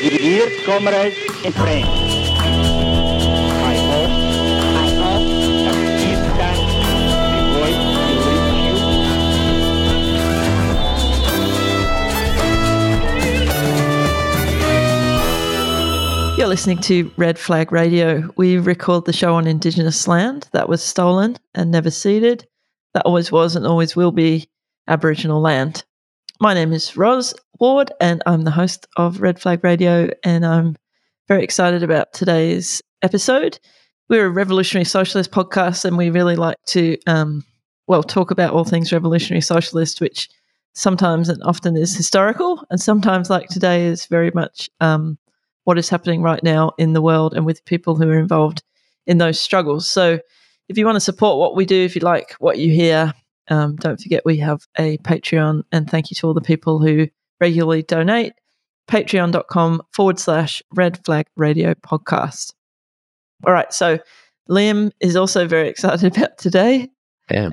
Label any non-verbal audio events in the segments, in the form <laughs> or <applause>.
Dear comrades and friends, you. You're listening to Red Flag Radio. We record the show on Indigenous land that was stolen and never ceded. That always was and always will be Aboriginal land. My name is Roz Ward, and I'm the host of Red Flag Radio, and I'm very excited about today's episode. We're a revolutionary socialist podcast, and we really like to, um, well, talk about all things revolutionary socialist, which sometimes and often is historical, and sometimes, like today, is very much um, what is happening right now in the world and with people who are involved in those struggles. So, if you want to support what we do, if you like what you hear, um, don't forget we have a Patreon. And thank you to all the people who regularly donate. Patreon.com forward slash red flag radio podcast. All right. So, Liam is also very <laughs> excited about today.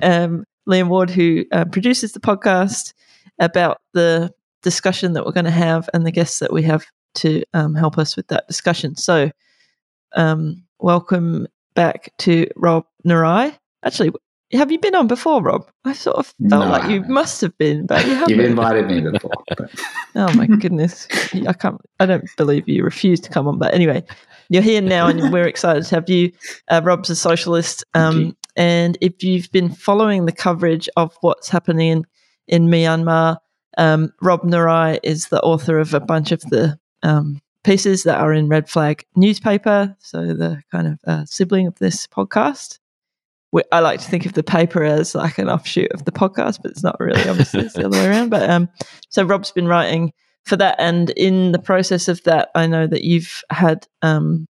Um, Liam Ward, who uh, produces the podcast, about the discussion that we're going to have and the guests that we have to um, help us with that discussion. So, um, welcome back to Rob Narai. Actually, have you been on before, Rob? I sort of felt No, like you must have been, but you haven't. You've invited me before. But <laughs> Oh my goodness, I can't. I don't believe you refused to come on. But anyway, you're here now, and we're excited to have you. Uh, Rob's a socialist, um, and if you've been following the coverage of what's happening in in Myanmar, um, Rob Narai is the author of a bunch of the um, pieces that are in Red Flag newspaper, so the kind of uh, sibling of this podcast. I like to think of the paper as like an offshoot of the podcast, but it's not really. Obviously, it's the other way around. But um, so Rob's been writing for that, and in the process of that, I know that you've had um,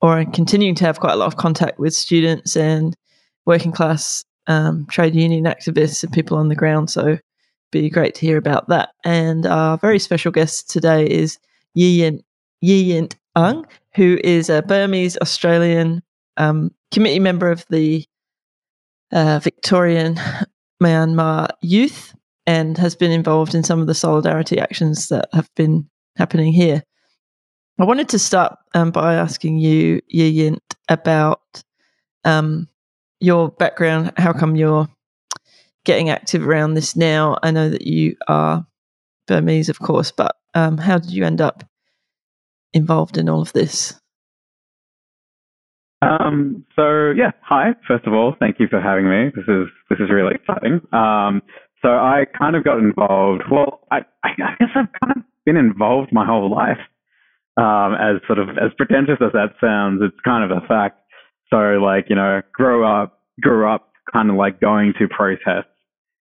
or continuing to have quite a lot of contact with students and working class um, trade union activists and people on the ground. So be great to hear about that. And our very special guest today is Yiyint Yiyint Ung, who is a Burmese Australian um, committee member of the uh, Victorian Myanmar Youth and has been involved in some of the solidarity actions that have been happening here. I wanted to start um, by asking you, Yiyint, about um, your background. How come you're getting active around this now? I know that you are Burmese, of course, but um, how did you end up involved in all of this? Um, so yeah, hi. First of all, thank you for having me. This is this is really exciting. Um, so I kind of got involved. Well, I, I guess I've kind of been involved my whole life. Um, as sort of as pretentious as that sounds, it's kind of a fact. So like you know, grow up, grew up kind of like going to protests,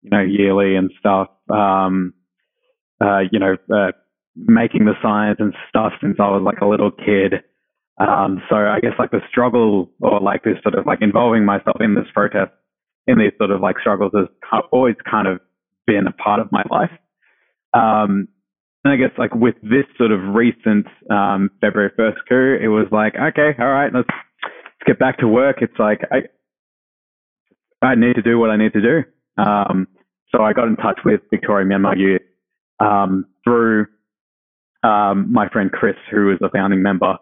you know, yearly and stuff. Um, uh, you know, uh, making the signs and stuff since I was like a little kid. Um, so I guess like the struggle or like this sort of like involving myself in this protest, in these sort of like struggles has always kind of been a part of my life. Um, and I guess like with this sort of recent um, February 1st coup, it was like, okay, all right, let's, let's get back to work. It's like, I, I need to do what I need to do. Um, so I got in touch with Victoria Myanmar Youth um, through um, my friend Chris, who was a founding member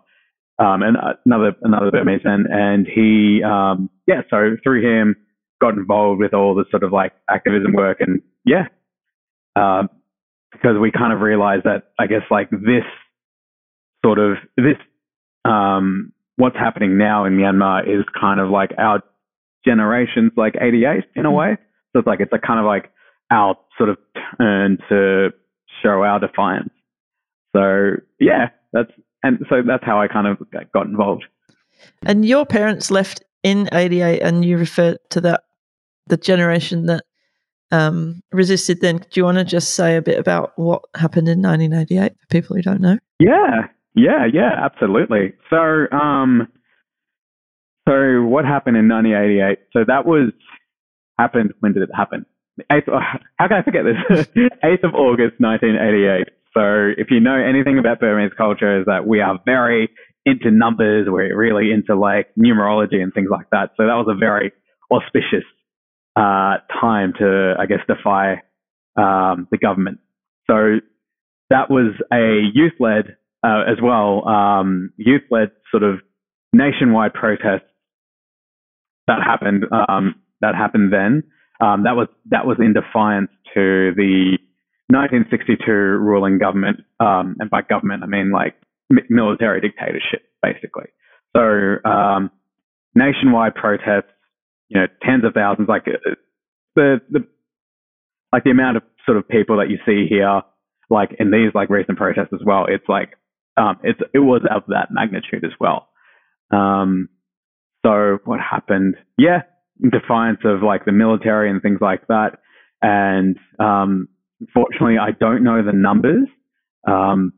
um, and another another Burmese and he um, yeah, so through him got involved with all the sort of like activism work, and yeah, um, because we kind of realized that I guess like this sort of this um, what's happening now in Myanmar is kind of like our generation's like 88 in a way. So it's like it's a kind of like our sort of turn to show our defiance. So yeah, that's and so that's how I kind of got involved. And your parents left in 88, and you refer to that, the generation that um, resisted then. Do you want to just say a bit about what happened in 1988 for people who don't know? Yeah, yeah, yeah, absolutely. So, um, so what happened in 1988? So that was happened. When did it happen? Eighth, how can I forget this? <laughs> 8th of August, 1988. So if you know anything about Burmese culture, is that we are very into numbers. We're really into like numerology and things like that. So that was a very auspicious uh, time to, I guess, defy um, the government. So that was a youth-led uh, as well, um, youth led sort of nationwide protest that happened um, that happened then. Um, that was that was in defiance to the 1962 ruling government, um, and by government I mean like military dictatorship, basically. So um, nationwide protests, you know, tens of thousands, like uh, the the like the amount of sort of people that you see here, like in these like recent protests as well. It's like um, it's it was of that magnitude as well. Um, so what happened? Yeah, defiance of like the military and things like that. And um, unfortunately, I don't know the numbers, um,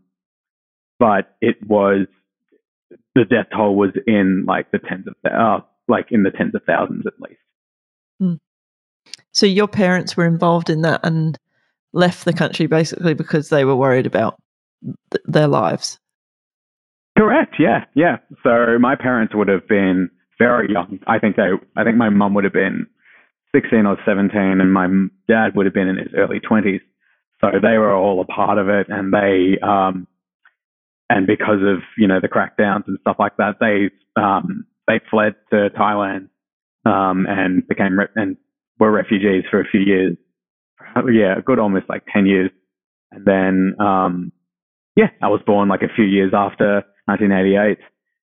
but it was the death toll was in like the tens of uh, like in the tens of thousands at least. Mm. So your parents were involved in that and left the country basically because they were worried about th- their lives. Correct. Yeah. Yeah. So my parents would have been very young. I think they. I think my mum would have been sixteen or seventeen, and my dad would have been in his early twenties. So they were all a part of it, and they um, and because of you know the crackdowns and stuff like that, they um, they fled to Thailand um, and became re- and were refugees for a few years. Yeah, a good almost like ten years, and then um, yeah, I was born like a few years after 1988,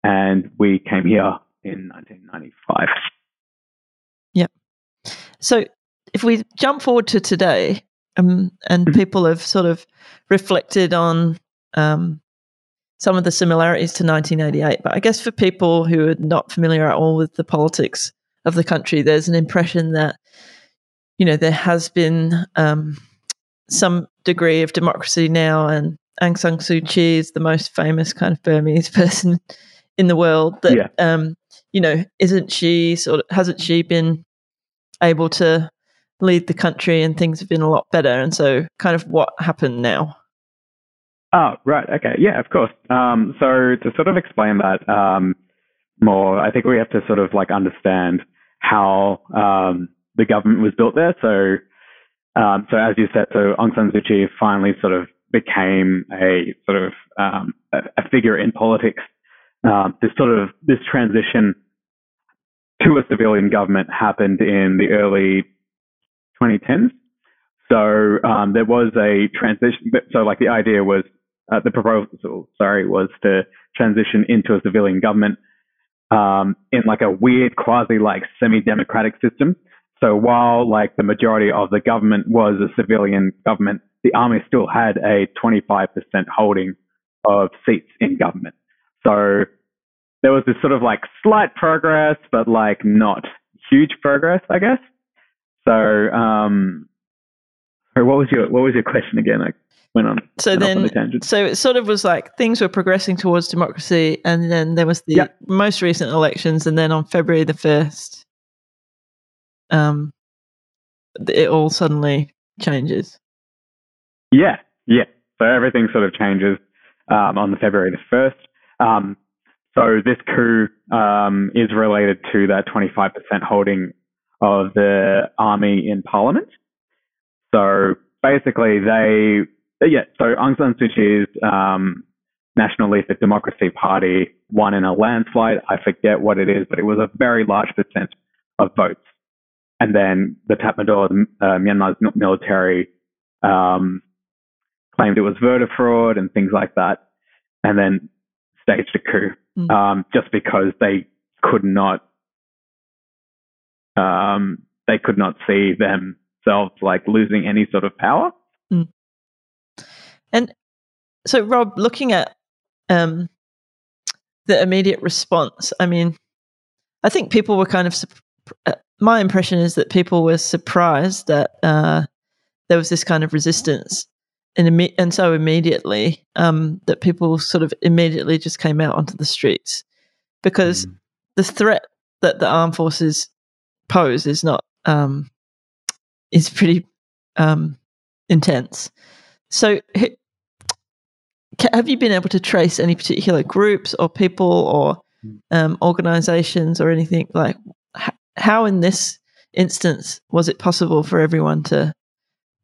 and we came here in 1995. Yep. So if we jump forward to today, um, and mm-hmm. people have sort of reflected on um, some of the similarities to 1988. But I guess for people who are not familiar at all with the politics of the country, there's an impression that, you know, there has been um, some degree of democracy now, and Aung San Suu Kyi is the most famous kind of Burmese <laughs> person in the world. That, yeah. um, you know, isn't she sort of, hasn't she been able to lead the country and things have been a lot better? And so, kind of what happened now? Oh, right. Okay. Yeah, of course. Um, so to sort of explain that um, more, I think we have to sort of like understand how um, the government was built there. So, um, so as you said, so Aung San Suu Kyi finally sort of became a sort of um, a, figure in politics. Um, this sort of this transition to a civilian government happened in the early 2010s. So um, there was a transition. So like the idea was uh, the proposal, sorry, was to transition into a civilian government um, in like a weird quasi like semi-democratic system. So while like the majority of the government was a civilian government, the army still had a 25% holding of seats in government. So there was this sort of like slight progress, but like not huge progress, I guess. So, um, what was your what was your question again? Like, went on. So went then, the so it sort of was like things were progressing towards democracy, and then there was the yep. most recent elections, and then on February the first, um, it all suddenly changes. Yeah, yeah. So everything sort of changes um, on the February the first. Um, so this coup um, is related to that 25% holding of the army in parliament. So basically, they yeah, so Aung San Suu Kyi's um, National League for Democracy Party won in a landslide. I forget what it is, but it was a very large percent of votes. And then the Tatmadaw, uh, Myanmar's military, um, claimed it was voter fraud and things like that, and then staged a coup mm. um, just because they could not um, they could not see themselves like losing any sort of power. Mm. And so, Rob, looking at um, the immediate response, I mean, I think people were kind of. Uh, my impression is that people were surprised that uh, there was this kind of resistance, and imme- and so immediately um, that people sort of immediately just came out onto the streets because mm. the threat that the armed forces pose is not um, is pretty um, intense. So, have you been able to trace any particular groups or people or um, organizations or anything like how in this instance was it possible for everyone to,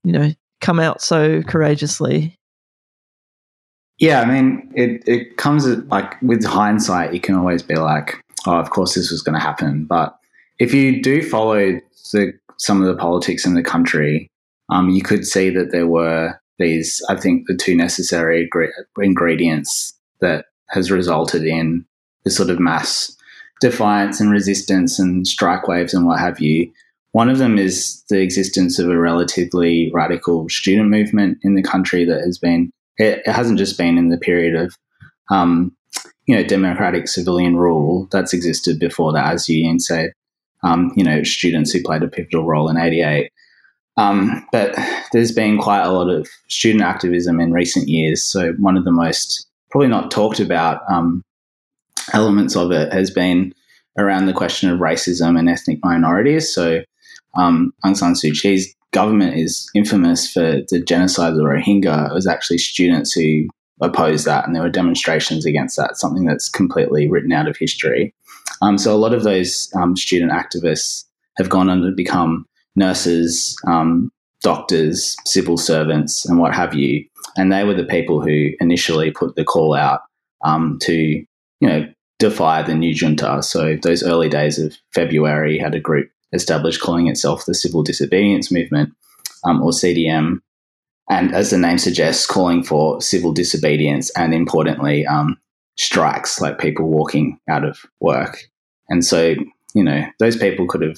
you know, come out so courageously? Yeah, I mean, it, it comes like with hindsight, you can always be like, oh, of course this was going to happen. But if you do follow the, some of the politics in the country, um, you could see that there were these, I think, the two necessary ingredients that has resulted in the sort of mass defiance and resistance and strike waves and what have you. One of them is the existence of a relatively radical student movement in the country that has been, it, it hasn't just been in the period of, um, you know, democratic civilian rule that's existed before that, as you said, um, you know, students who played a pivotal role in 88. Um, but there's been quite a lot of student activism in recent years. So one of the most probably not talked about um, elements of it has been around the question of racism and ethnic minorities. So um, Aung San Suu Kyi's government is infamous for the genocide of the Rohingya. It was actually students who opposed that, and there were demonstrations against that. Something that's completely written out of history. Um, so a lot of those um, student activists have gone on to become nurses, um, doctors, civil servants, and what have you. And they were the people who initially put the call out um, to, you know, defy the new junta. So those early days of February had a group established calling itself the Civil Disobedience Movement, um, or CDM. And as the name suggests, calling for civil disobedience and importantly, um, strikes, like people walking out of work. And so, you know, those people could have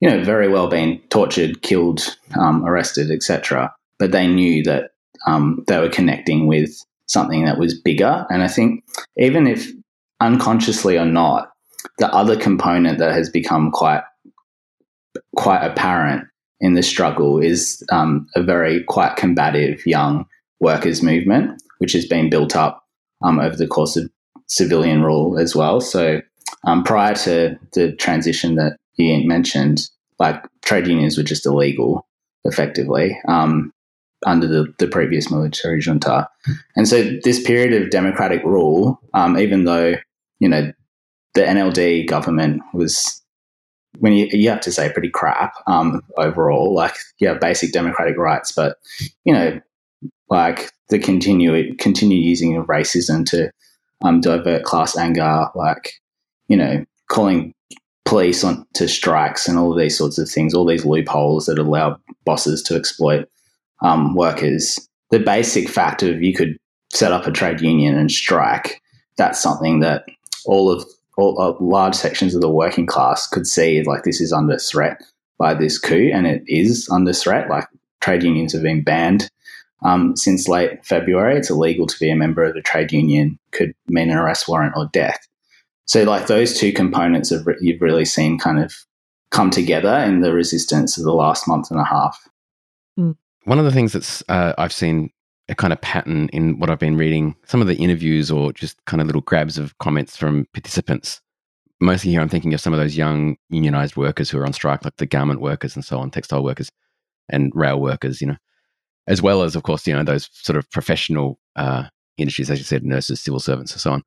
you know, very well been tortured, killed, um, arrested, etc. But they knew that um, they were connecting with something that was bigger. And I think even if unconsciously or not, the other component that has become quite quite apparent in the struggle is um, a very quite combative young workers movement, which has been built up over the course of civilian rule as well. So um, prior to the transition that Ian mentioned, like trade unions were just illegal effectively um, under the, the previous military junta. And so this period of democratic rule, um, even though, you know, the NLD government was, when you, you have to say pretty crap um, overall, like, yeah, basic democratic rights, but, you know, like the continue, continue using of racism to um, divert class anger, like, you know, calling police on to strikes and all of these sorts of things, all these loopholes that allow bosses to exploit um, workers. The basic fact of you could set up a trade union and strike, that's something that all of all, uh, large sections of the working class could see like this is under threat by this coup, and it is under threat. Like trade unions have been banned um, since late February. It's illegal to be a member of a trade union, could mean an arrest warrant or death. So, like those two components of you've really seen kind of come together in the resistance of the last month and a half. Hmm. One of the things that's uh, I've seen a kind of pattern in what I've been reading, some of the interviews or just kind of little grabs of comments from participants. Mostly here, I'm thinking of some of those young unionized workers who are on strike, like the garment workers and so on, textile workers and rail workers, you know, as well as, of course, you know, those sort of professional uh, industries, as you said, nurses, civil servants, and so on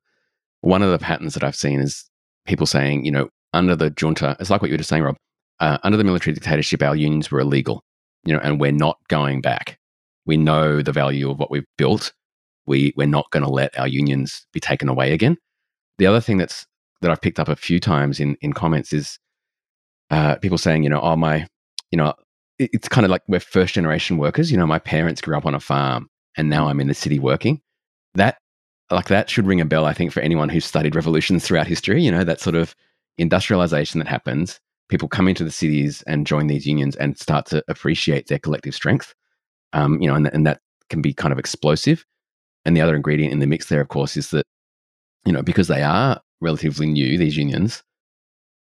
one of the patterns that I've seen is people saying, you know, under the junta, it's like what you were just saying, Rob, uh, under the military dictatorship, our unions were illegal, you know, and we're not going back. We know the value of what we've built. We, we're not going to let our unions be taken away again. The other thing that's that I've picked up a few times in, in comments is uh, people saying, you know, oh, my, you know, it's kind of like we're first generation workers. You know, my parents grew up on a farm and now I'm in the city working. That like that should ring a bell, I think, for anyone who's studied revolutions throughout history. You know, that sort of industrialization that happens, people come into the cities and join these unions and start to appreciate their collective strength. Um, you know, and, and that can be kind of explosive. And the other ingredient in the mix there, of course, is that, you know, because they are relatively new, these unions,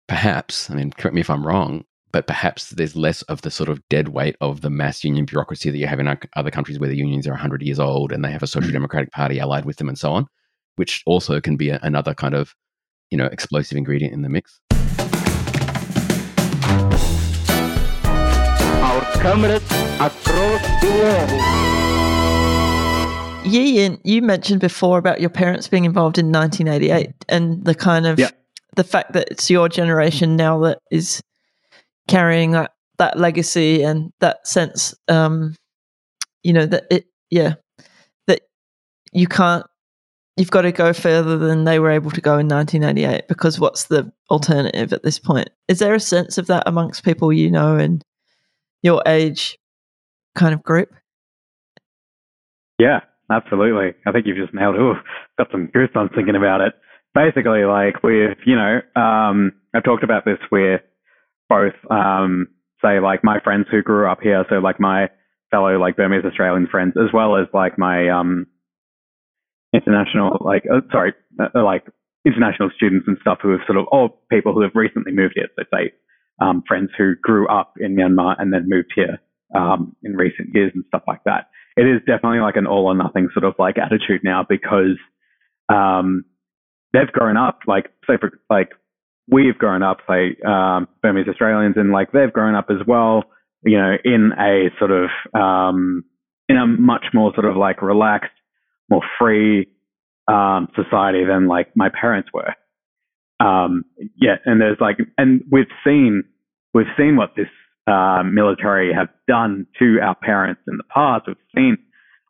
perhaps, I mean, correct me if I'm wrong, but perhaps there's less of the sort of dead weight of the mass union bureaucracy that you have in other countries where the unions are 100 years old and they have a social mm. democratic party allied with them and so on, which also can be a, another kind of, you know, explosive ingredient in the mix. Our comrades across the world. Ian, you mentioned before about your parents being involved in 1988 and the kind of yeah. the fact that it's your generation now that is carrying that that legacy and that sense um you know that it yeah that you can't you've got to go further than they were able to go in 1988 because what's the alternative at this point? Is there a sense of that amongst people you know and your age kind of group? Yeah, absolutely. I think you've just nailed it. Got some goosebumps thinking about it. Basically, like we've you know, um, i've talked about this with both, um, say, like my friends who grew up here. So, like my fellow, like Burmese Australian friends, as well as like my, um, international, like, uh, sorry, uh, like international students and stuff who have sort of, or people who have recently moved here. So, say, um, friends who grew up in Myanmar and then moved here um, in recent years and stuff like that. It is definitely like an all or nothing sort of like attitude now because um, they've grown up, like, say, for, like, we've grown up, say, um, Burmese Australians, and like they've grown up as well, you know, in a sort of, um, in a much more sort of like relaxed, more free um, society than like my parents were. Um, yeah, and there's like, and we've seen, we've seen what this uh, military have done to our parents in the past. We've seen,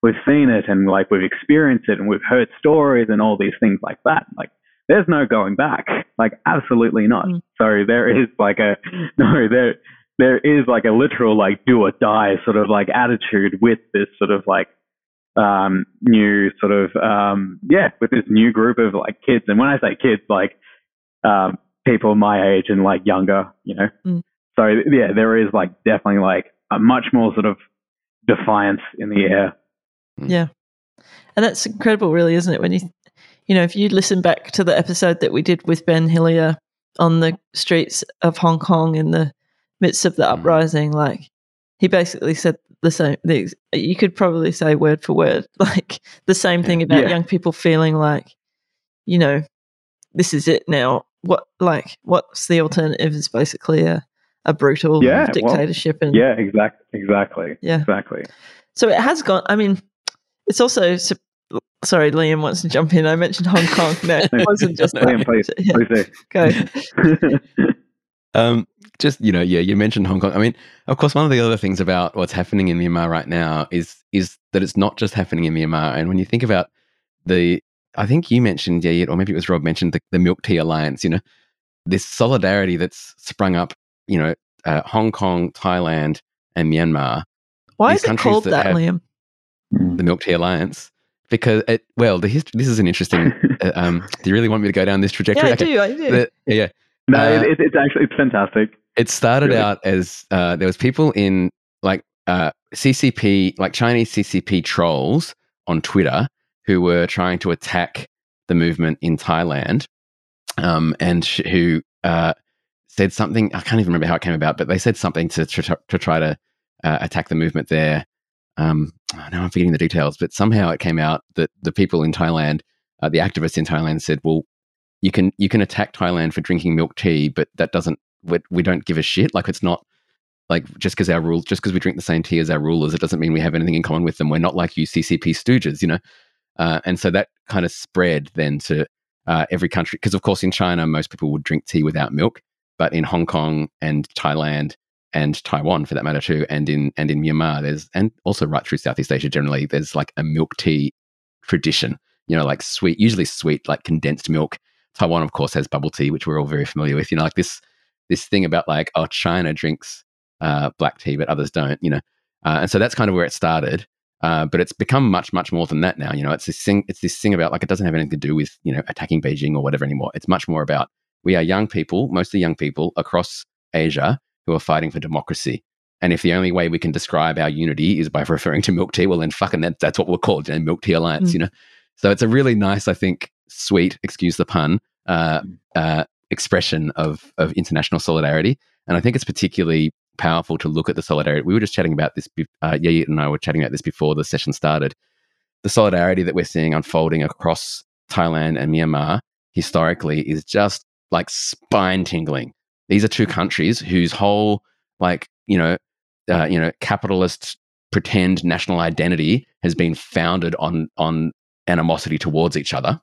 we've seen it, and like we've experienced it, and we've heard stories and all these things like that. Like, there's no going back. Like, absolutely not. Mm. So there is like a <laughs> no, there there is like a literal like do or die sort of like attitude with this sort of like um new sort of um yeah with this new group of like kids and when i say kids like um people my age and like younger you know Mm. so yeah there is like definitely like a much more sort of defiance in the air Yeah. And that's incredible, really, isn't it? When you, you know, if you listen back to the episode that we did with Ben Hillier on the streets of Hong Kong in the midst of the Mhm. uprising, like he basically said the same. Ex- you could probably say word for word, <laughs> like the same thing about Yeah. young people feeling like, you know, this is it now. What, like, what's the alternative? Is basically a, a brutal Yeah, well, dictatorship, and yeah exact exactly Yeah. exactly so it has gone. I mean, it's also. Sorry, Liam wants to jump in. I mentioned Hong Kong. No, it <laughs> wasn't just Liam, that. please, Yeah, please do. go. <laughs> Um, just you know, yeah, you mentioned Hong Kong. I mean, of course, one of the other things about what's happening in Myanmar right now is is that it's not just happening in Myanmar. And when you think about the, I think you mentioned, yeah, or maybe it was Rob mentioned the, the Milk Tea Alliance. You know, this solidarity that's sprung up. You know, uh, Hong Kong, Thailand, and Myanmar, Why These is it called that that, Liam? The Milk Tea Alliance, because it, well, the history. This is an interesting. <laughs> uh, um, do you really want me to go down this trajectory? Yeah, I Okay. do. I do. The- yeah, yeah. no, Uh, it, it's actually it's fantastic. It started Really? out as uh, there was people in like uh, CCP, like Chinese CCP trolls on Twitter who were trying to attack the movement in Thailand, um, and sh- who uh, said something. I can't even remember how it came about, but they said something to to, to try to uh, attack the movement there. Um, now I'm forgetting the details, but somehow it came out that the people in Thailand, uh, the activists in Thailand, said, "Well, you can you can attack Thailand for drinking milk tea, but that doesn't we, we don't give a shit. Like it's not like just because our rules, just because we drink the same tea as our rulers, it doesn't mean we have anything in common with them. We're not like you CCP stooges, you know. Uh, and so that kind of spread then to uh, every country because of course in China most people would drink tea without milk, but in Hong Kong and Thailand and Taiwan for that matter too, and in and in Myanmar there's and also right through Southeast Asia generally there's like a milk tea tradition. You know, like sweet, usually sweet, like condensed milk. Taiwan, of course, has bubble tea, which we're all very familiar with. You know, like this this thing about like oh China drinks uh, black tea but others don't. You know, uh, and so that's kind of where it started. Uh, but it's become much much more than that now. You know, it's this thing. It's this thing about like it doesn't have anything to do with you know attacking Beijing or whatever anymore. It's much more about we are young people, mostly young people across Asia who are fighting for democracy. And if the only way we can describe our unity is by <laughs> referring to milk tea, well then fucking that, that's what we're called, you know, milk tea alliance. Mm. You know, so it's a really nice, I think, sweet, excuse the pun, uh, uh, expression of of international solidarity. And I think it's particularly powerful to look at the solidarity. We were just chatting about this. Uh, Yayit and I were chatting about this before the session started. The solidarity that we're seeing unfolding across Thailand and Myanmar historically is just like spine tingling. These are two countries whose whole, like you know, uh, you know, capitalist pretend national identity has been founded on on animosity towards each other.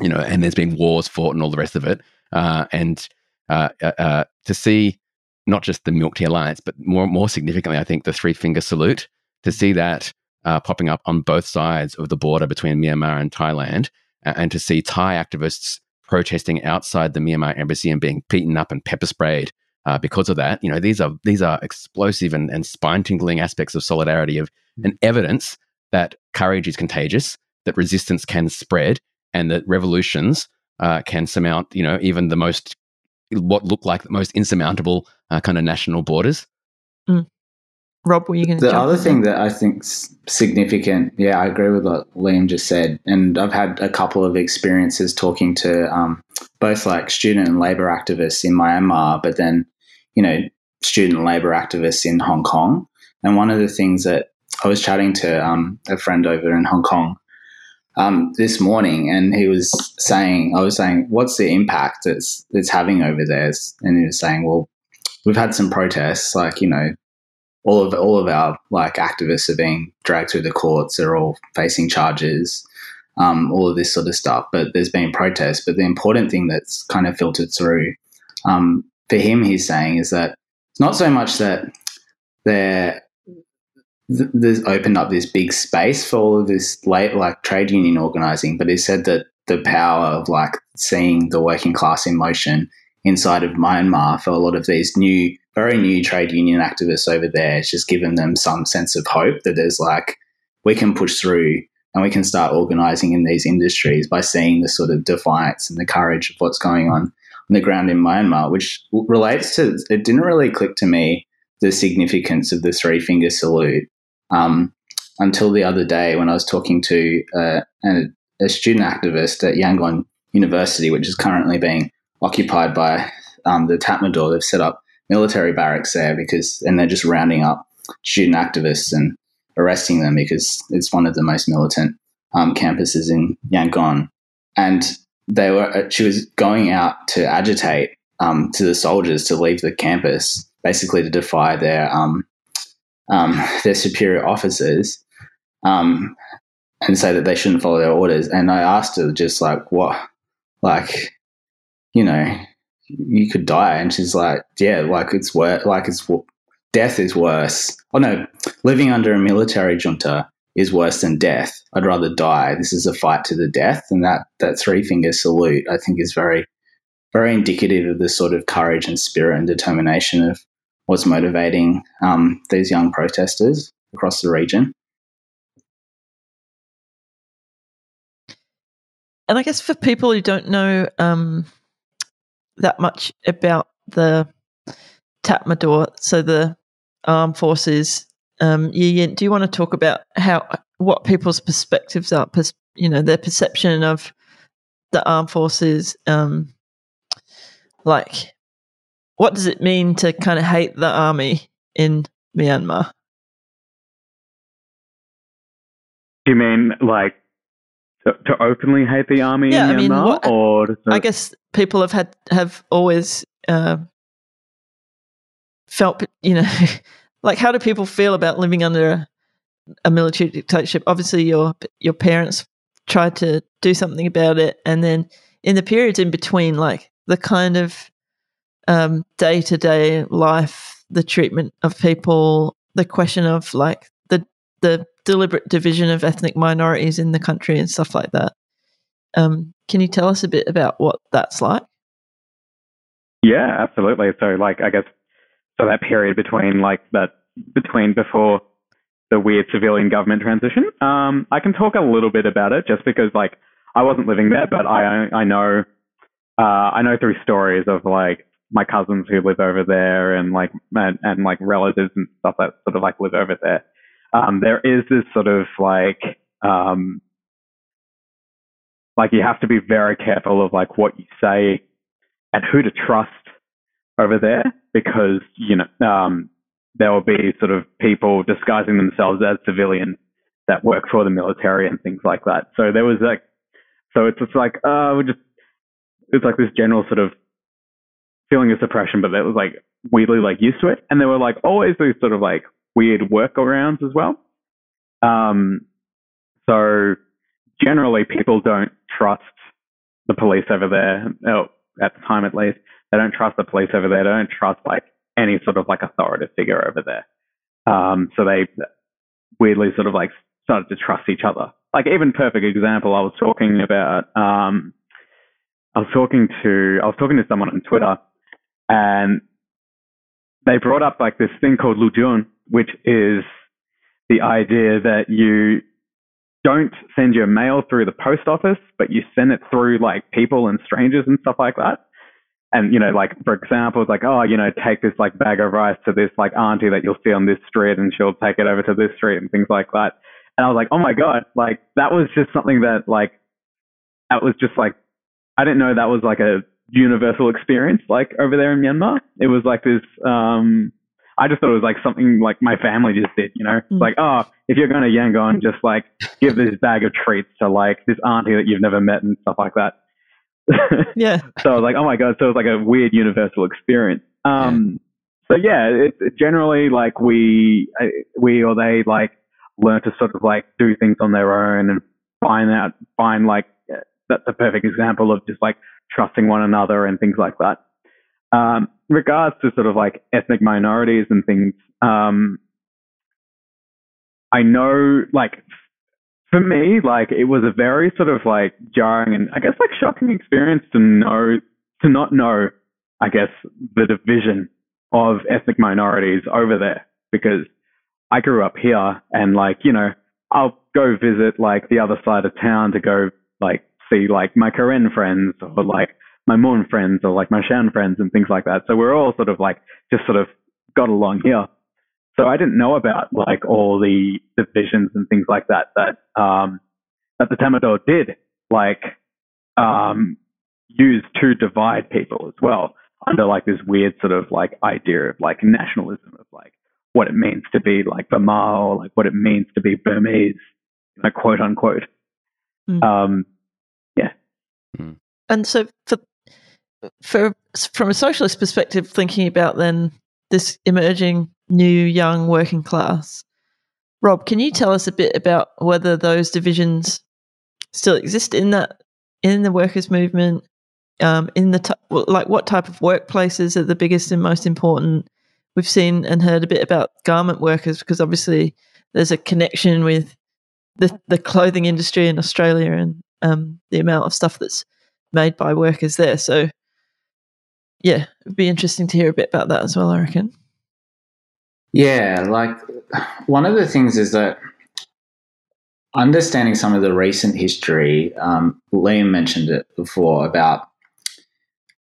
You know, and there's been wars fought and all the rest of it. Uh, and uh, uh, uh, to see not just the Milk Tea Alliance, but more more significantly, I think the Three Finger Salute. To see that uh, popping up on both sides of the border between Myanmar and Thailand, and to see Thai activists protesting outside the Myanmar embassy and being beaten up and pepper sprayed uh, because of that. You know, these are these are explosive and, and spine tingling aspects of solidarity of and evidence that courage is contagious, that resistance can spread, and that revolutions uh, can surmount. You know, even the most what look like the most insurmountable uh, kind of national borders. Mm. Rob, were you going to? The other thing that I think's significant, yeah, I agree with what Liam just said, and I've had a couple of experiences talking to um, both like student and labor activists in Myanmar, but then you know student labor activists in Hong Kong. And one of the things that I was chatting to um, a friend over in Hong Kong um, this morning, and he was saying, I was saying, what's the impact it's it's having over there? And he was saying, well, we've had some protests, like you know, all of all of our like activists are being dragged through the courts. They're all facing charges, um, all of this sort of stuff. But there's been protests. But the important thing that's kind of filtered through um, for him, he's saying, is that it's not so much that they're there's opened up this big space for all of this late like trade union organizing, but he said that the power of like seeing the working class in motion inside of Myanmar for a lot of these new, very new trade union activists over there, it's just given them some sense of hope that there's like we can push through and we can start organizing in these industries by seeing the sort of defiance and the courage of what's going on on the ground in Myanmar, which relates to it didn't really click to me the significance of the three finger salute um, until the other day when I was talking to uh, a, a, student activist at Yangon University, which is currently being occupied by um, the Tatmadaw. They've set up military barracks there because, and they're just rounding up student activists and arresting them because it's one of the most militant um, campuses in Yangon. And they were, uh, she was going out to agitate um, to the soldiers to leave the campus, basically to defy their um, um, <laughs> their superior officers um, and say that they shouldn't follow their orders. And I asked her just like, what, like, you know, you could die. And she's like, yeah, like it's worse, like it's death is worse. Oh no, living under a military junta is worse than death. I'd rather die. This is a fight to the death. And that, that three finger salute, I think is very, very indicative of the sort of courage and spirit and determination of what's motivating um, these young protesters across the region. And I guess for people who don't know um, that much about the Tatmadaw, so the armed forces, um, do you want to talk about how what people's perspectives are, pers- you know, their perception of the armed forces, um, like what does it mean to kind of hate the army in Myanmar? You mean like to, to openly hate the army yeah, in I Myanmar, mean, what, or to... I guess people have had have always uh, felt, you know, <laughs> like how do people feel about living under a, a military dictatorship? Obviously, your your parents tried to do something about it, and then in the periods in between, like the kind of day to day life, the treatment of people, the question of like the the deliberate division of ethnic minorities in the country and stuff like that. Um, can you tell us a bit about what that's like? Yeah, absolutely. So, like, I guess so that period between like that between before the weird civilian government transition. Um, I can talk a little bit about it just because like I wasn't living there, but I I know uh, I know through stories of like my cousins who live over there and like and, and like relatives and stuff that sort of like live over there. Um, there is this sort of like um, like you have to be very careful of like what you say and who to trust over there because you know um, there will be sort of people disguising themselves as civilians that work for the military and things like that. So there was like so it's just like uh we just it's like this general sort of feeling of suppression, but that was like weirdly like used to it. And there were like always these sort of like weird workarounds as well. Um, so generally people don't trust the police over there, oh, at the time at least. They don't trust the police over there. They don't trust like any sort of like authoritative figure over there. Um, so they weirdly sort of like started to trust each other. Like even perfect example, I was talking about. Um, I was talking to I was talking to someone on Twitter, and they brought up like this thing called Lujun, which is the idea that you don't send your mail through the post office, but you send it through like people and strangers and stuff like that. And you know, like for example, it's like, oh, you know, take this like bag of rice to this like auntie that you'll see on this street, and she'll take it over to this street and things like that. And I was like, oh my god, like that was just something that like that was just like I didn't know that was like a universal experience like over there in Myanmar. It was like this um I just thought it was like something like my family just did, you know? Mm. Like, oh, if you're going to Yangon, <laughs> just like give this bag of treats to like this auntie that you've never met and stuff like that. <laughs> Yeah. so I was like, oh my god, so it was like a weird universal experience. Um, so yeah, it's it generally like we we or they like learn to sort of like do things on their own and find out find like that's a perfect example of just like trusting one another and things like that. Um, regards to sort of like ethnic minorities and things, um, I know like for me, like it was a very sort of like jarring and I guess like shocking experience to know to not know, I guess, the division of ethnic minorities over there because I grew up here and like, you know, I'll go visit like the other side of town to go like see like my Karen friends or like my Mon friends or like my Shan friends and things like that. So we're all sort of like just sort of got along here. So I didn't know about like all the divisions and things like that that um, that the Tatmadaw did like um, use to divide people as well under like this weird sort of like idea of like nationalism of like what it means to be like Burma or like what it means to be Burmese, like quote unquote. Mm. Um, And so for for from a socialist perspective, thinking about then this emerging new young working class, Rob, can you tell us a bit about whether those divisions still exist in that in the workers' movement? Um, in the t- like what type of workplaces are the biggest and most important? We've seen and heard a bit about garment workers because obviously there's a connection with the the clothing industry in Australia and um, the amount of stuff that's made by workers there. So, yeah, it'd be interesting to hear a bit about that as well. I reckon. Yeah, like one of the things is that understanding some of the recent history, um, Liam mentioned it before about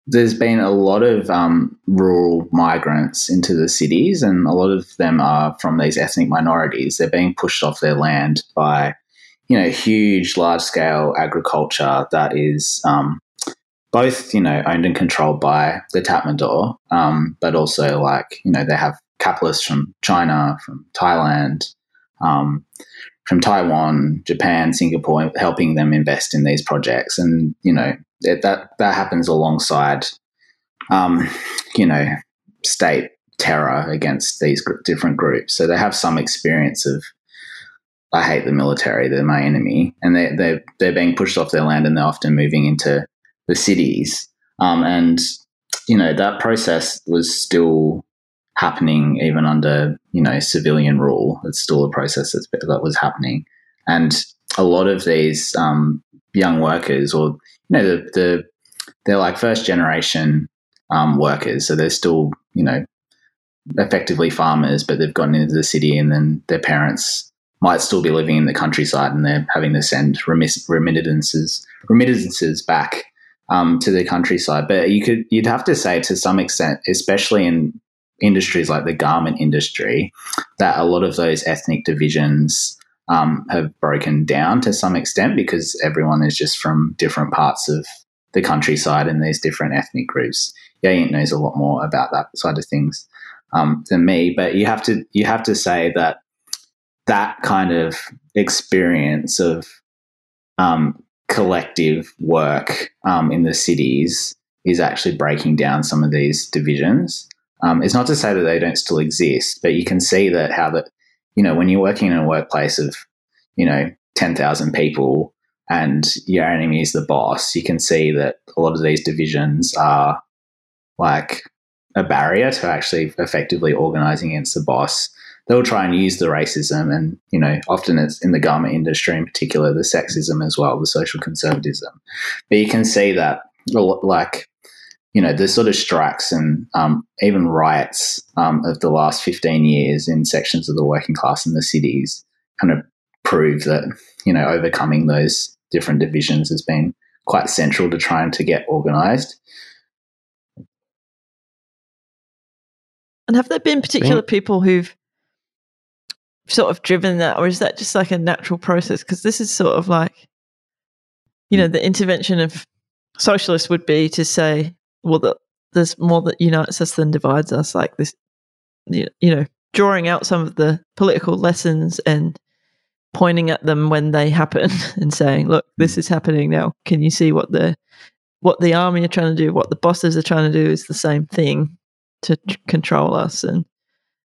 there's been a lot of um, rural migrants into the cities, and a lot of them are from these ethnic minorities. They're being pushed off their land by, you know, huge, large scale agriculture that is um, both, you know, owned and controlled by the Tatmadaw, um, but also like, you know, they have capitalists from China, from Thailand, um, from Taiwan, Japan, Singapore, helping them invest in these projects, and you know it, that that happens alongside, um, you know, state terror against these gr- different groups. So they have some experience of, I hate the military; they're my enemy, and they they're, they're being pushed off their land, and they're often moving into the cities, um, and you know that process was still happening even under you know civilian rule. It's still a process that was happening, and a lot of these um, young workers, or you know, the, the they're like first generation um, workers, so they're still you know effectively farmers, but they've gotten into the city, and then their parents might still be living in the countryside, and they're having to send remiss- remittances remittances back um, to the countryside. But you could you'd have to say to some extent, especially in industries like the garment industry, that a lot of those ethnic divisions um, have broken down to some extent because everyone is just from different parts of the countryside and these different ethnic groups. Yayint knows a lot more about that side of things um, than me, but you have to you have to say that that kind of experience of um, collective work um, in the cities is actually breaking down some of these divisions. Um, it's not to say that they don't still exist, but you can see that how that you know when you're working in a workplace of you know ten thousand people and your enemy is the boss, you can see that a lot of these divisions are like a barrier to actually effectively organizing against the boss. They'll try and use the racism and you know often it's in the garment industry in particular the sexism as well the social conservatism. But you can see that like you know the sort of strikes and um, even riots um, of the last 15 years in sections of the working class in the cities kind of prove that you know overcoming those different divisions has been quite central to trying to get organized. And have there been particular people who've sort of driven that, or is that just like a natural process? Because this is sort of like, you know, mm. the intervention of socialists would be to say, well, that there's more that unites us than divides us. Like this, you know, drawing out some of the political lessons and pointing at them when they happen <laughs> and saying, look, this mm. is happening now. Can you see what the what the army are trying to do, what the bosses are trying to do is the same thing to control us and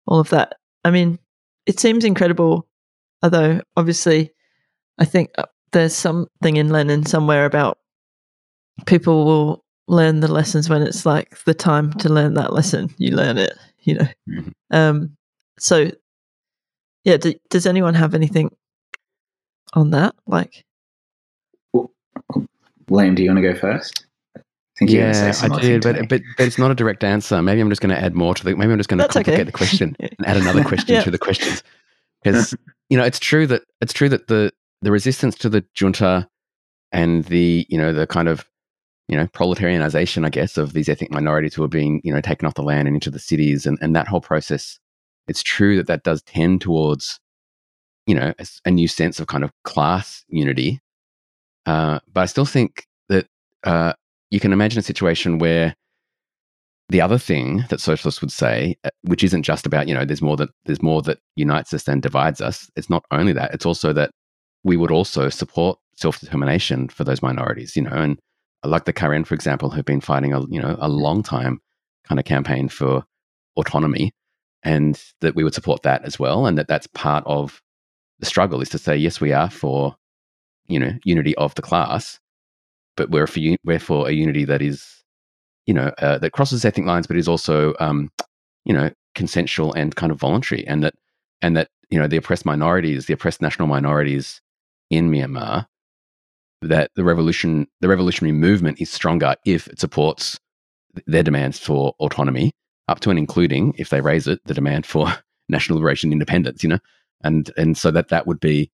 all of that. I mean, it seems incredible, although obviously, I think uh, there's something in Lenin somewhere about people will learn the lessons when it's like the time to learn that lesson. You learn it, you know. Mm-hmm. Um, so, yeah, do, does anyone have anything on that? Like, well, Liam, do you want to go first? Think yeah, I did, but, but but it's not a direct answer. Maybe I'm just going to add more to the. Maybe I'm just going to complicate okay. the question <laughs> and add another question yeah. to the questions. Because you know, it's true that it's true that the the resistance to the junta and the you know the kind of you know proletarianization, I guess, of these ethnic minorities who are being you know taken off the land and into the cities, and and that whole process. It's true that that does tend towards you know a, a new sense of kind of class unity, uh, but I still think that. Uh, you can imagine a situation where the other thing that socialists would say, uh, which isn't just about, you know, there's more that there's more that unites us than divides us. It's not only that, it's also that we would also support self-determination for those minorities, you know, and like the Karen, for example, who've been fighting a, you know, a long time kind of campaign for autonomy and that we would support that as well. And that that's part of the struggle is to say, yes, we are for, you know, unity of the class, but we're for, we're for a unity that is, you know, uh, that crosses ethnic lines, but is also, um, you know, consensual and kind of voluntary, and that and that you know the oppressed minorities, the oppressed national minorities in Myanmar, that the revolution, the revolutionary movement is stronger if it supports their demands for autonomy, up to and including, if they raise it, the demand for <laughs> national liberation and independence. You know, and and so that that would be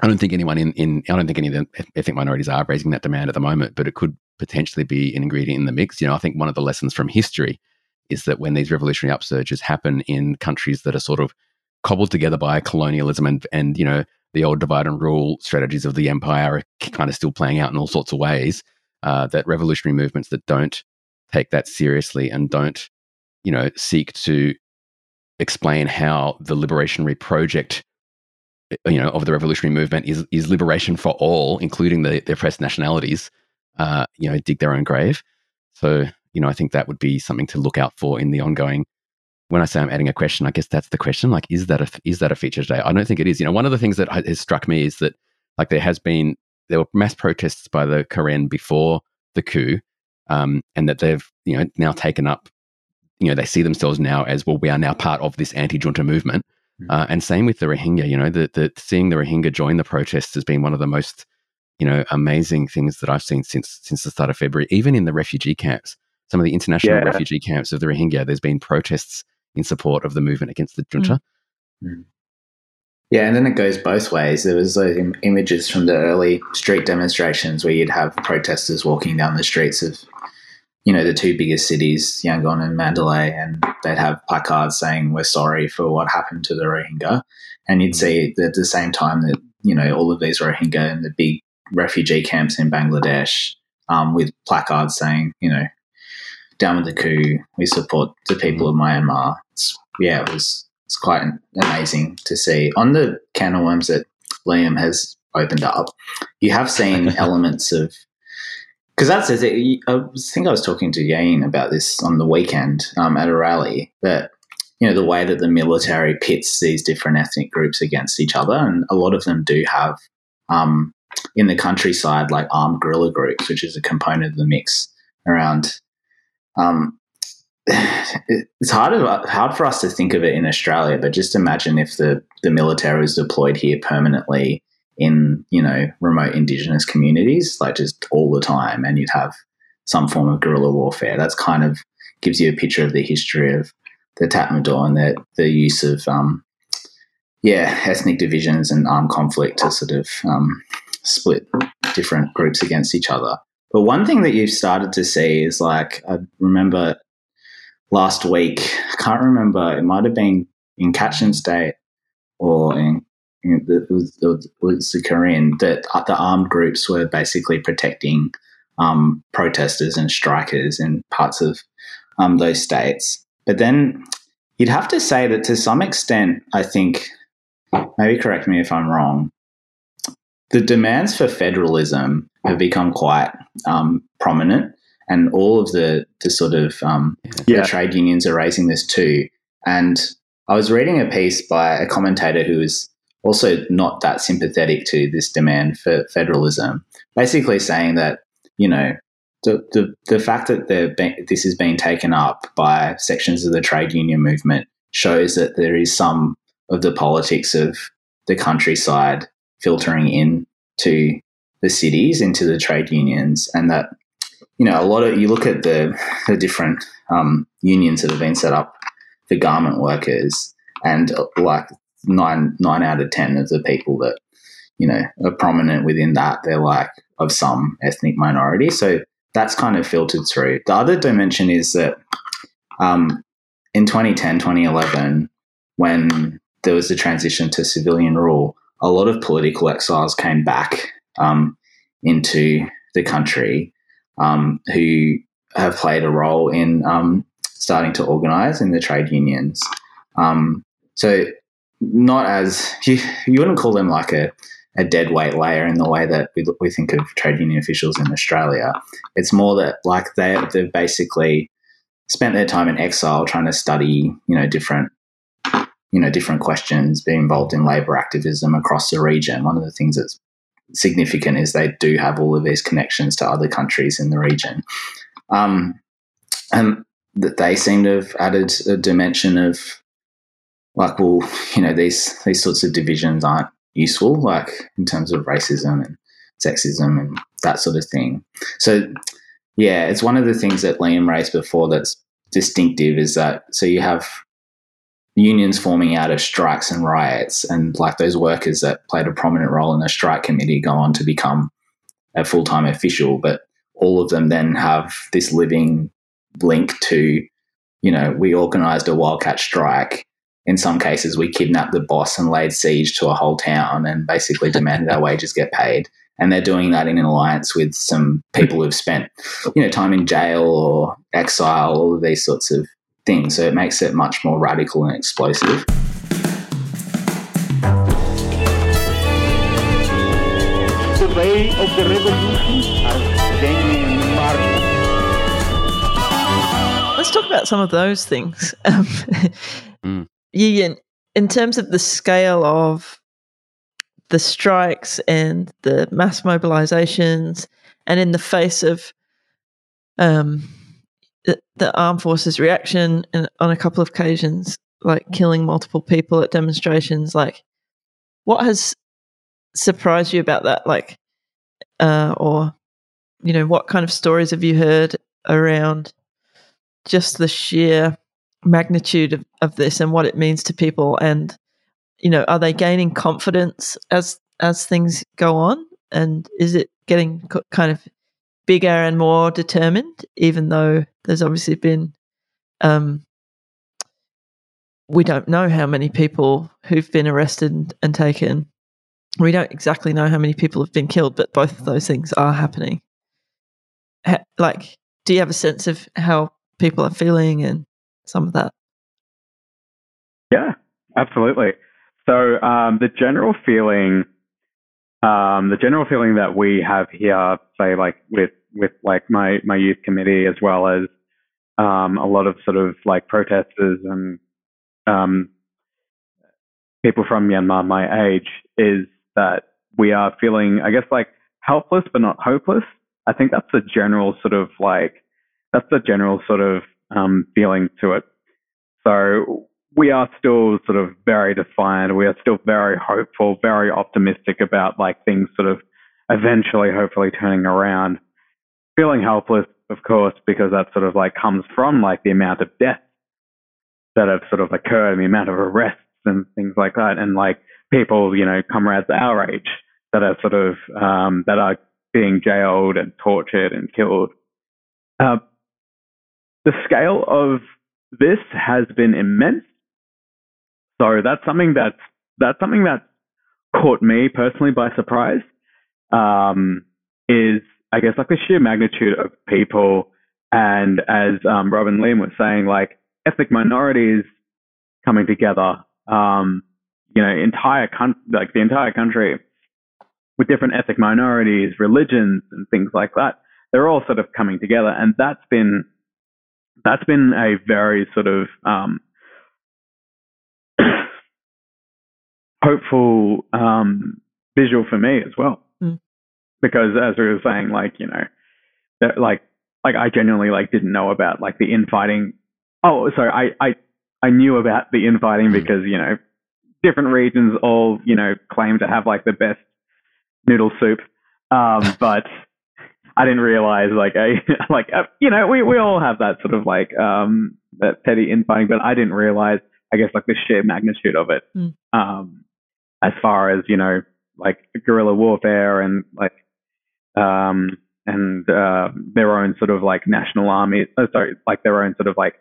I don't think anyone in, in I don't think any of the ethnic minorities are raising that demand at the moment, but it could potentially be an ingredient in the mix. You know, I think one of the lessons from history is that when these revolutionary upsurges happen in countries that are sort of cobbled together by colonialism and and you know the old divide and rule strategies of the empire are kind of still playing out in all sorts of ways. Uh, that revolutionary movements that don't take that seriously and don't you know seek to explain how the liberationary project you know, of the revolutionary movement is is liberation for all, including the, the oppressed nationalities, uh, you know, dig their own grave. So, you know, I think that would be something to look out for in the ongoing. When I say I'm adding a question, I guess that's the question. Like, is that a is that a feature today? I don't think it is. You know, one of the things that has struck me is that like there has been there were mass protests by the Karen before the coup, um, and that they've you know now taken up. You know, they see themselves now as well. We are now part of this anti-junta movement. Uh, and same with the Rohingya, you know, that the, seeing the Rohingya join the protests has been one of the most, you know, amazing things that I've seen since since the start of February. Even in the refugee camps, some of the international yeah. refugee camps of the Rohingya, there's been protests in support of the movement against the junta. Mm. mm. Yeah, and then it goes both ways. There was those Im- images from the early street demonstrations where you'd have protesters walking down the streets of you know, the two biggest cities, Yangon and Mandalay, and they'd have placards saying, We're sorry for what happened to the Rohingya. And you'd see at the same time that, you know, all of these Rohingya in the big refugee camps in Bangladesh um, with placards saying, you know, down with the coup, we support the people of Myanmar. It's, yeah, it was it's quite amazing to see. On the can of worms that Liam has opened up, you have seen <laughs> elements of because that's. I think I was talking to Yain about this on the weekend um, at a rally that you know the way that the military pits these different ethnic groups against each other, and a lot of them do have um, in the countryside like armed guerrilla groups, which is a component of the mix around um, <sighs> it's hard hard for us to think of it in Australia, but just imagine if the the military was deployed here permanently in you know remote indigenous communities, like just all the time, and you'd have some form of guerrilla warfare. That's kind of gives you a picture of the history of the Tatmadaw and the the use of um, yeah ethnic divisions and armed conflict to sort of um, split different groups against each other. But one thing that you've started to see is like I remember last week. I can't remember. It might have been in Kachin State or in, it was, it was the Karen that the armed groups were basically protecting um, protesters and strikers in parts of um, those states. But then you'd have to say that to some extent, I think, maybe correct me if I'm wrong, the demands for federalism have become quite um, prominent and all of the the sort of um, yeah. the trade unions are raising this too. And I was reading a piece by a commentator who was also not that sympathetic to this demand for federalism, basically saying that you know the the, the fact that this is being taken up by sections of the trade union movement shows that there is some of the politics of the countryside filtering in to the cities into the trade unions and that you know, a lot of you look at the the different um, unions that have been set up for garment workers, and like nine nine out of ten of the people that you know are prominent within that, they're like of some ethnic minority. So that's kind of filtered through. The other dimension is that um, in 2010, 2011, when there was the transition to civilian rule, a lot of political exiles came back um, into the country um, who have played a role in um, starting to organise in the trade unions. Um, so, not as you, you wouldn't call them like a, a dead weight layer in the way that we, we think of trade union officials in Australia. It's more that like they they've basically spent their time in exile trying to study you know different you know different questions, be involved in labour activism across the region. One of the things that's significant is they do have all of these connections to other countries in the region. Um, and that they seem to have added a dimension of like, well, you know, these these sorts of divisions aren't useful, like in terms of racism and sexism and that sort of thing. So, yeah, it's one of the things that Liam raised before that's distinctive is that so you have unions forming out of strikes and riots, and like those workers that played a prominent role in the strike committee go on to become a full time official, but all of them then have this living link to, you know, we organized a wildcat strike. In some cases, we kidnapped the boss and laid siege to a whole town and basically demanded our <laughs> wages get paid. And they're doing that in an alliance with some people who've spent, you know, time in jail or exile, all of these sorts of things. So it makes it much more radical and explosive. The way of the revolution Let's talk about some of those things. <laughs> Um, mm. Ian, in terms of the scale of the strikes and the mass mobilizations, and in the face of um, the, the armed forces reaction and on a couple of occasions, like killing multiple people at demonstrations, like what has surprised you about that? Like, uh, or, you know, what kind of stories have you heard around just the sheer magnitude of, of this and what it means to people? And, you know, are they gaining confidence as, as things go on? And is it getting kind of bigger and more determined, even though there's obviously been, um, we don't know how many people who've been arrested and taken. We don't exactly know how many people have been killed, but both of those things are happening. Ha- like, do you have a sense of how people are feeling and some of that? Yeah, absolutely. So um, the general feeling um, the general feeling that we have here, say like with with like my my youth committee as well as um, a lot of sort of like protesters and um, people from Myanmar my age, is that we are feeling, I guess, like helpless but not hopeless. I think that's the general sort of like that's the general sort of um, feeling to it. So we are still sort of very defiant. We are still very hopeful, very optimistic about like things sort of eventually, hopefully turning around. Feeling helpless, of course, because that sort of like comes from like the amount of deaths that have sort of occurred and the amount of arrests and things like that. And like people, you know, comrades our age that are sort of, um, that are being jailed and tortured and killed. Uh, the scale of this has been immense. So that's something that's that's something that caught me personally by surprise. Um, is I guess like the sheer magnitude of people, and as um, Rob and Liam was saying, like ethnic minorities coming together. Um, you know, entire con- like the entire country with different ethnic minorities, religions, and things like that. They're all sort of coming together, and that's been that's been a very sort of um, <coughs> hopeful um, visual for me as well. Mm. Because as we were saying, like you know, that, like like I genuinely like didn't know about like the infighting. Oh, sorry, I I I knew about the infighting Mm. because you know different regions all you know claim to have like the best noodle soup, um, <laughs> but I didn't realize like I <laughs> like uh, you know we we all have that sort of like um that petty infighting, but I didn't realize I guess like the sheer magnitude of it. Mm. Um, as far as you know, like guerrilla warfare and like um and uh, their own sort of like national armies. Oh, sorry, like their own sort of like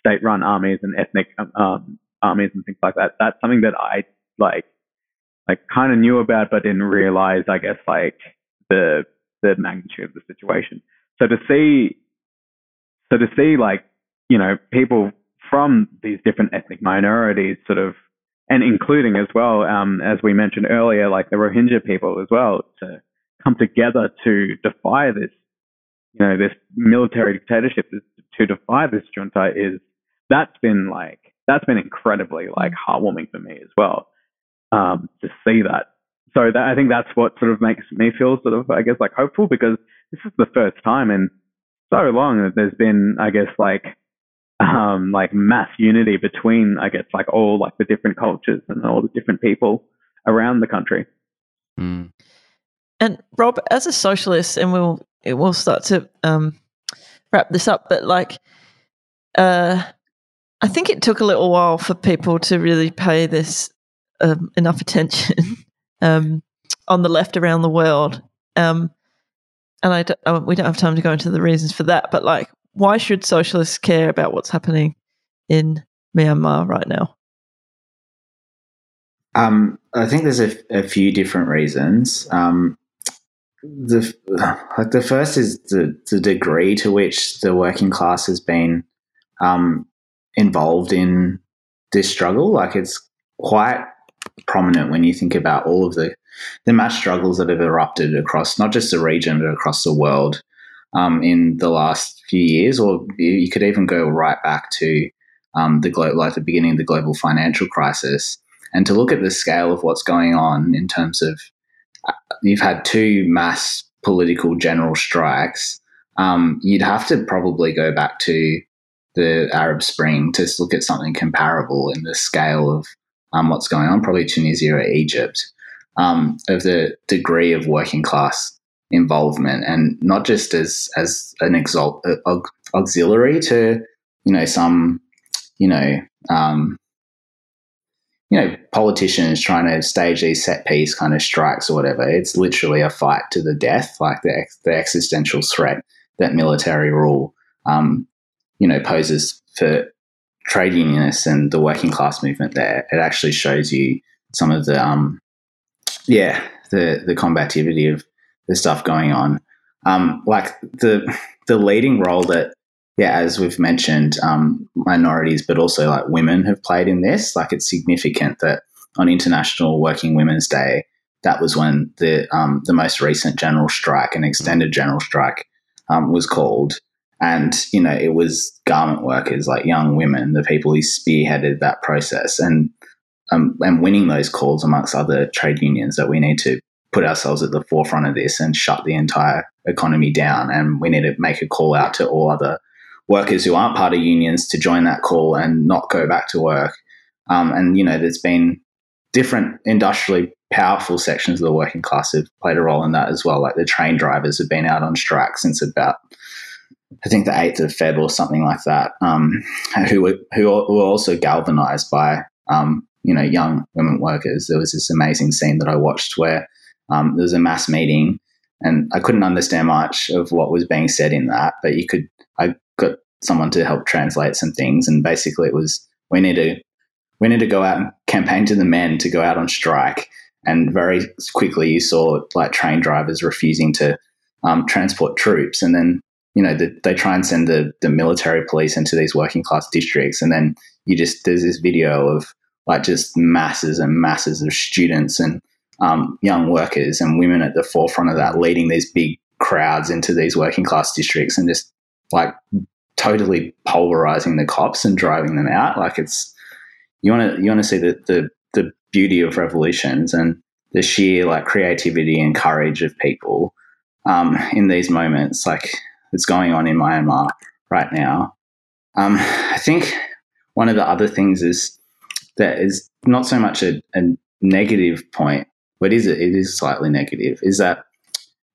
state-run armies and ethnic um, armies and things like that. That's something that I like like kind of knew about, but didn't realize. I guess like the the magnitude of the situation. So to see, so to see like you know people from these different ethnic minorities, sort of, and including as well, um, as we mentioned earlier, like the Rohingya people as well, to come together to defy this, you know, this military dictatorship, to defy this junta is that's been like that's been incredibly like heartwarming for me as well um, to see that. So that, I think that's what sort of makes me feel sort of I guess like hopeful because this is the first time in so long that there's been I guess like um, like mass unity between I guess like all like the different cultures and all the different people around the country. Mm. And Rob, as a socialist, and we'll we'll start to um, wrap this up, but like, uh, I think it took a little while for people to really pay this um, enough attention <laughs> um, on the left around the world. Um, and I, I we don't have time to go into the reasons for that, but like, why should socialists care about what's happening in Myanmar right now? Um, I think there's a, a few different reasons. Um, the <sighs> like the first is the, the degree to which the working class has been um, involved in this struggle. Like it's quite prominent when you think about all of the the mass struggles that have erupted across not just the region but across the world um, in the last few years, or you could even go right back to um, the like the beginning of the global financial crisis, and to look at the scale of what's going on in terms of uh, you've had two mass political general strikes. Um, you'd have to probably go back to the Arab Spring to look at something comparable in the scale of um, what's going on, probably Tunisia or Egypt, um, of the degree of working class involvement, and not just as as an exalt, uh, auxiliary to you know some you know um, you know politicians trying to stage these set piece kind of strikes or whatever. It's literally a fight to the death, like the the existential threat that military rule um, you know poses for trade unionists and the working class movement there, it actually shows you some of the um yeah, the the combativity of the stuff going on. Um like the the leading role that yeah, as we've mentioned, um, minorities, but also like women have played in this. Like it's significant that on International Working Women's Day, that was when the um, the most recent general strike, an extended general strike, um, was called and you know it was garment workers like young women the people who spearheaded that process and um, and winning those calls amongst other trade unions that we need to put ourselves at the forefront of this and shut the entire economy down and we need to make a call out to all other workers who aren't part of unions to join that call and not go back to work. Um, and you know, there's been different industrially powerful sections of the working class have played a role in that as well. Like the train drivers have been out on strike since about, I think, the eighth of Feb or something like that. Um, <laughs> who were who were also galvanized by um, you know young women workers. There was this amazing scene that I watched where um, there was a mass meeting, and I couldn't understand much of what was being said in that, but you could. I got someone to help translate some things, and basically it was we need to we need to go out and campaign to the men to go out on strike. And very quickly, you saw like train drivers refusing to um, transport troops, and then you know the, they try and send the the military police into these working class districts, and then you just there's this video of like just masses and masses of students and um, young workers and women at the forefront of that, leading these big crowds into these working class districts and just like totally polarizing the cops and driving them out. Like it's you want to you want to see the, the the beauty of revolutions and the sheer like creativity and courage of people um, in these moments, like it's going on in Myanmar right now. Um, I think one of the other things is that is not so much a, a negative point, but is it? It is slightly negative. Is that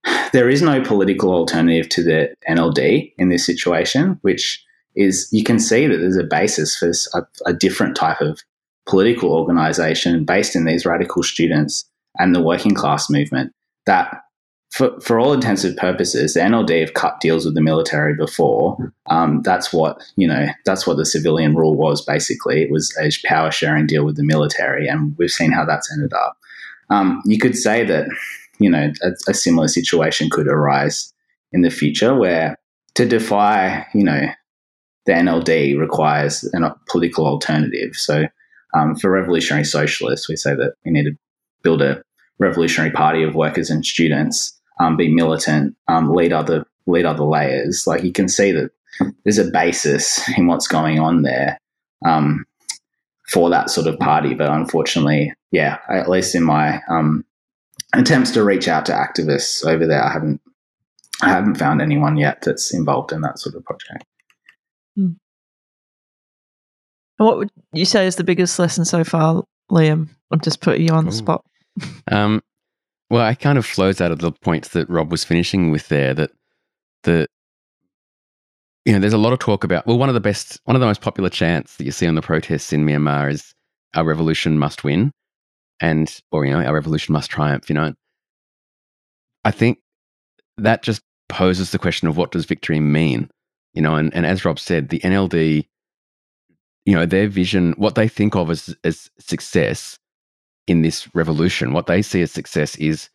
<sighs> there is no political alternative to the NLD in this situation, which is you can see that there's a basis for a, a different type of political organization based in these radical students and the working class movement that for, for all intensive purposes, the NLD have cut deals with the military before. Um, that's what you know. That's what the civilian rule was. Basically, it was a power sharing deal with the military, and we've seen how that's ended up. Um, you could say that you know a, a, similar situation could arise in the future, where to defy you know the NLD requires a political alternative. So um, for revolutionary socialists, we say that we need to build a revolutionary party of workers and students, um, be militant, um, lead other lead other layers. Like you can see that there's a basis in what's going on there um, for that sort of party. But unfortunately, yeah, at least in my um, attempts to reach out to activists over there, I haven't I haven't found anyone yet that's involved in that sort of project. Mm. What would you say is the biggest lesson so far, Liam? I'm just putting you on the spot. um, well, it kind of flows out of the points that Rob was finishing with there. That the you know, there's a lot of talk about. Well, one of the best, one of the most popular chants that you see on the protests in Myanmar is "Our revolution must win," and or you know, "Our revolution must triumph." You know, I think that just poses the question of what does victory mean. You know, and, and as Rob said, the NLD you know, their vision, what they think of as, as success in this revolution, what they see as success is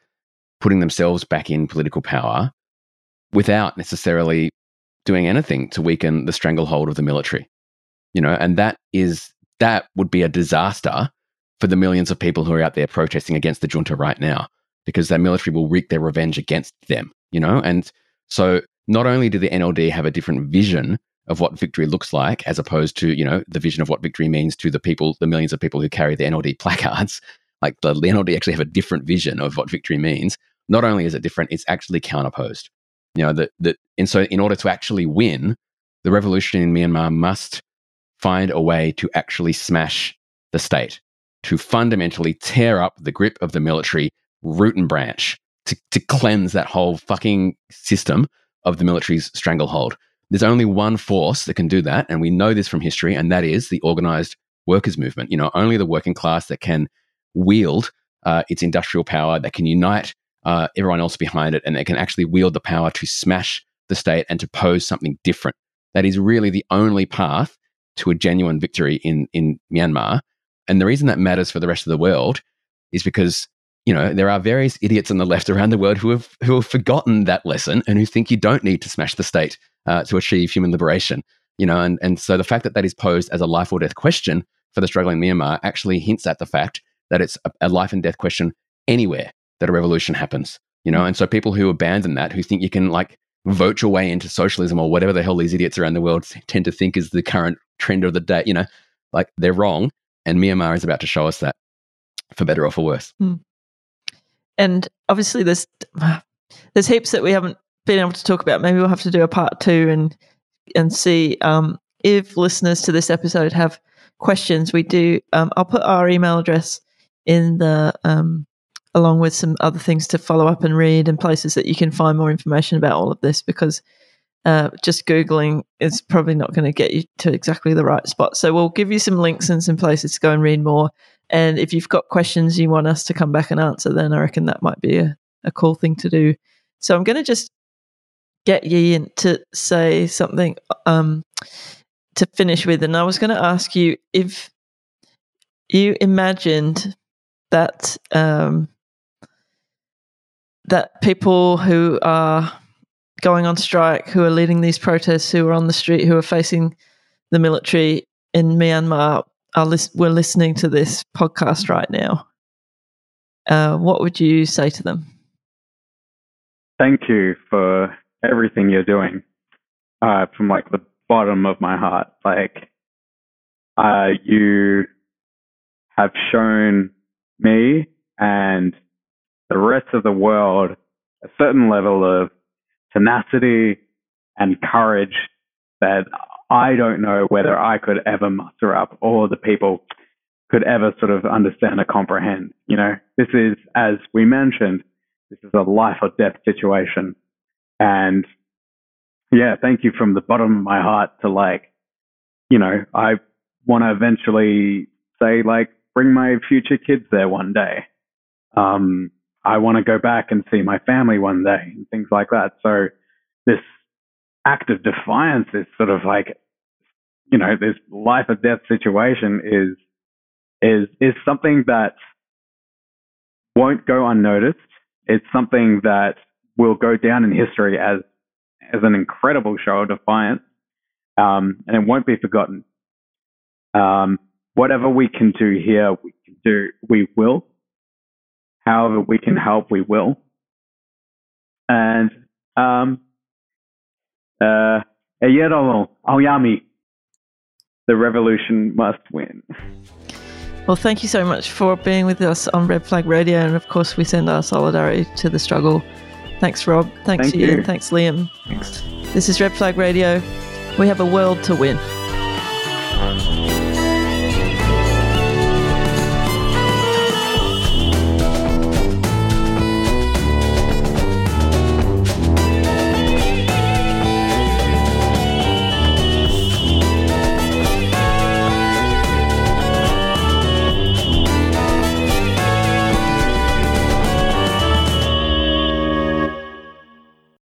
putting themselves back in political power without necessarily doing anything to weaken the stranglehold of the military. You know, and that is that would be a disaster for the millions of people who are out there protesting against the junta right now because their military will wreak their revenge against them, you know? And so not only do the NLD have a different vision of what victory looks like, as opposed to, you know, the vision of what victory means to the people, the millions of people who carry the NLD <laughs> placards. Like the NLD actually have a different vision of what victory means. Not only is it different, it's actually counterposed. You know, that that and so in order to actually win, the revolution in Myanmar must find a way to actually smash the state, to fundamentally tear up the grip of the military root and branch, to, to cleanse that whole fucking system of the military's stranglehold. There's only one force that can do that, and we know this from history, and that is the organized workers' movement. You know, only the working class that can wield uh, its industrial power, that can unite uh, everyone else behind it, and that can actually wield the power to smash the state and to pose something different. That is really the only path to a genuine victory in in Myanmar. And the reason that matters for the rest of the world is because you know there are various idiots on the left around the world who have who have forgotten that lesson and who think you don't need to smash the state uh, to achieve human liberation. You know, and, and so the fact that that is posed as a life or death question for the struggling Myanmar actually hints at the fact that it's a, a life and death question anywhere that a revolution happens. You know, and so people who abandon that, who think you can like vote your way into socialism or whatever the hell these idiots around the world tend to think is the current trend of the day, you know, like they're wrong. And Myanmar is about to show us that for better or for worse. Mm. And obviously, there's <sighs> there's heaps that we haven't been able to talk about. Maybe we'll have to do a part two and and see um, if listeners to this episode have questions. We do. Um, I'll put our email address in the um, along with some other things to follow up and read and places that you can find more information about all of this because uh, just googling is probably not going to get you to exactly the right spot. So we'll give you some links and some places to go and read more. And if you've got questions you want us to come back and answer, then I reckon that might be a, a cool thing to do. So I'm going to just get you in to say something um, to finish with. And I was going to ask you if you imagined that um, that people who are going on strike, who are leading these protests, who are on the street, who are facing the military in Myanmar, are lis- were listening to this podcast right now. Uh, what would you say to them? Thank you for everything you're doing uh, from like the bottom of my heart. Like, uh, you have shown me and the rest of the world a certain level of tenacity and courage that I don't know whether I could ever muster up or the people could ever sort of understand or comprehend. You know, this is, as we mentioned, this is a life or death situation. And yeah, thank you from the bottom of my heart to like, you know, I want to eventually say like, bring my future kids there one day. Um, I want to go back and see my family one day and things like that. So this act of defiance is sort of like, you know, this life or death situation is, is, is something that won't go unnoticed. It's something that will go down in history as, as an incredible show of defiance. Um, and it won't be forgotten. Um, whatever we can do here, we can do, we will however we can help, we will. And um, uh, Aoyami, the revolution must win. Well, thank you so much for being with us on Red Flag Radio, and of course, we send our solidarity to the struggle. Thanks, Rob. Thanks, Thank Ian. you. Thanks, Liam. Thanks. This is Red Flag Radio. We have a world to win.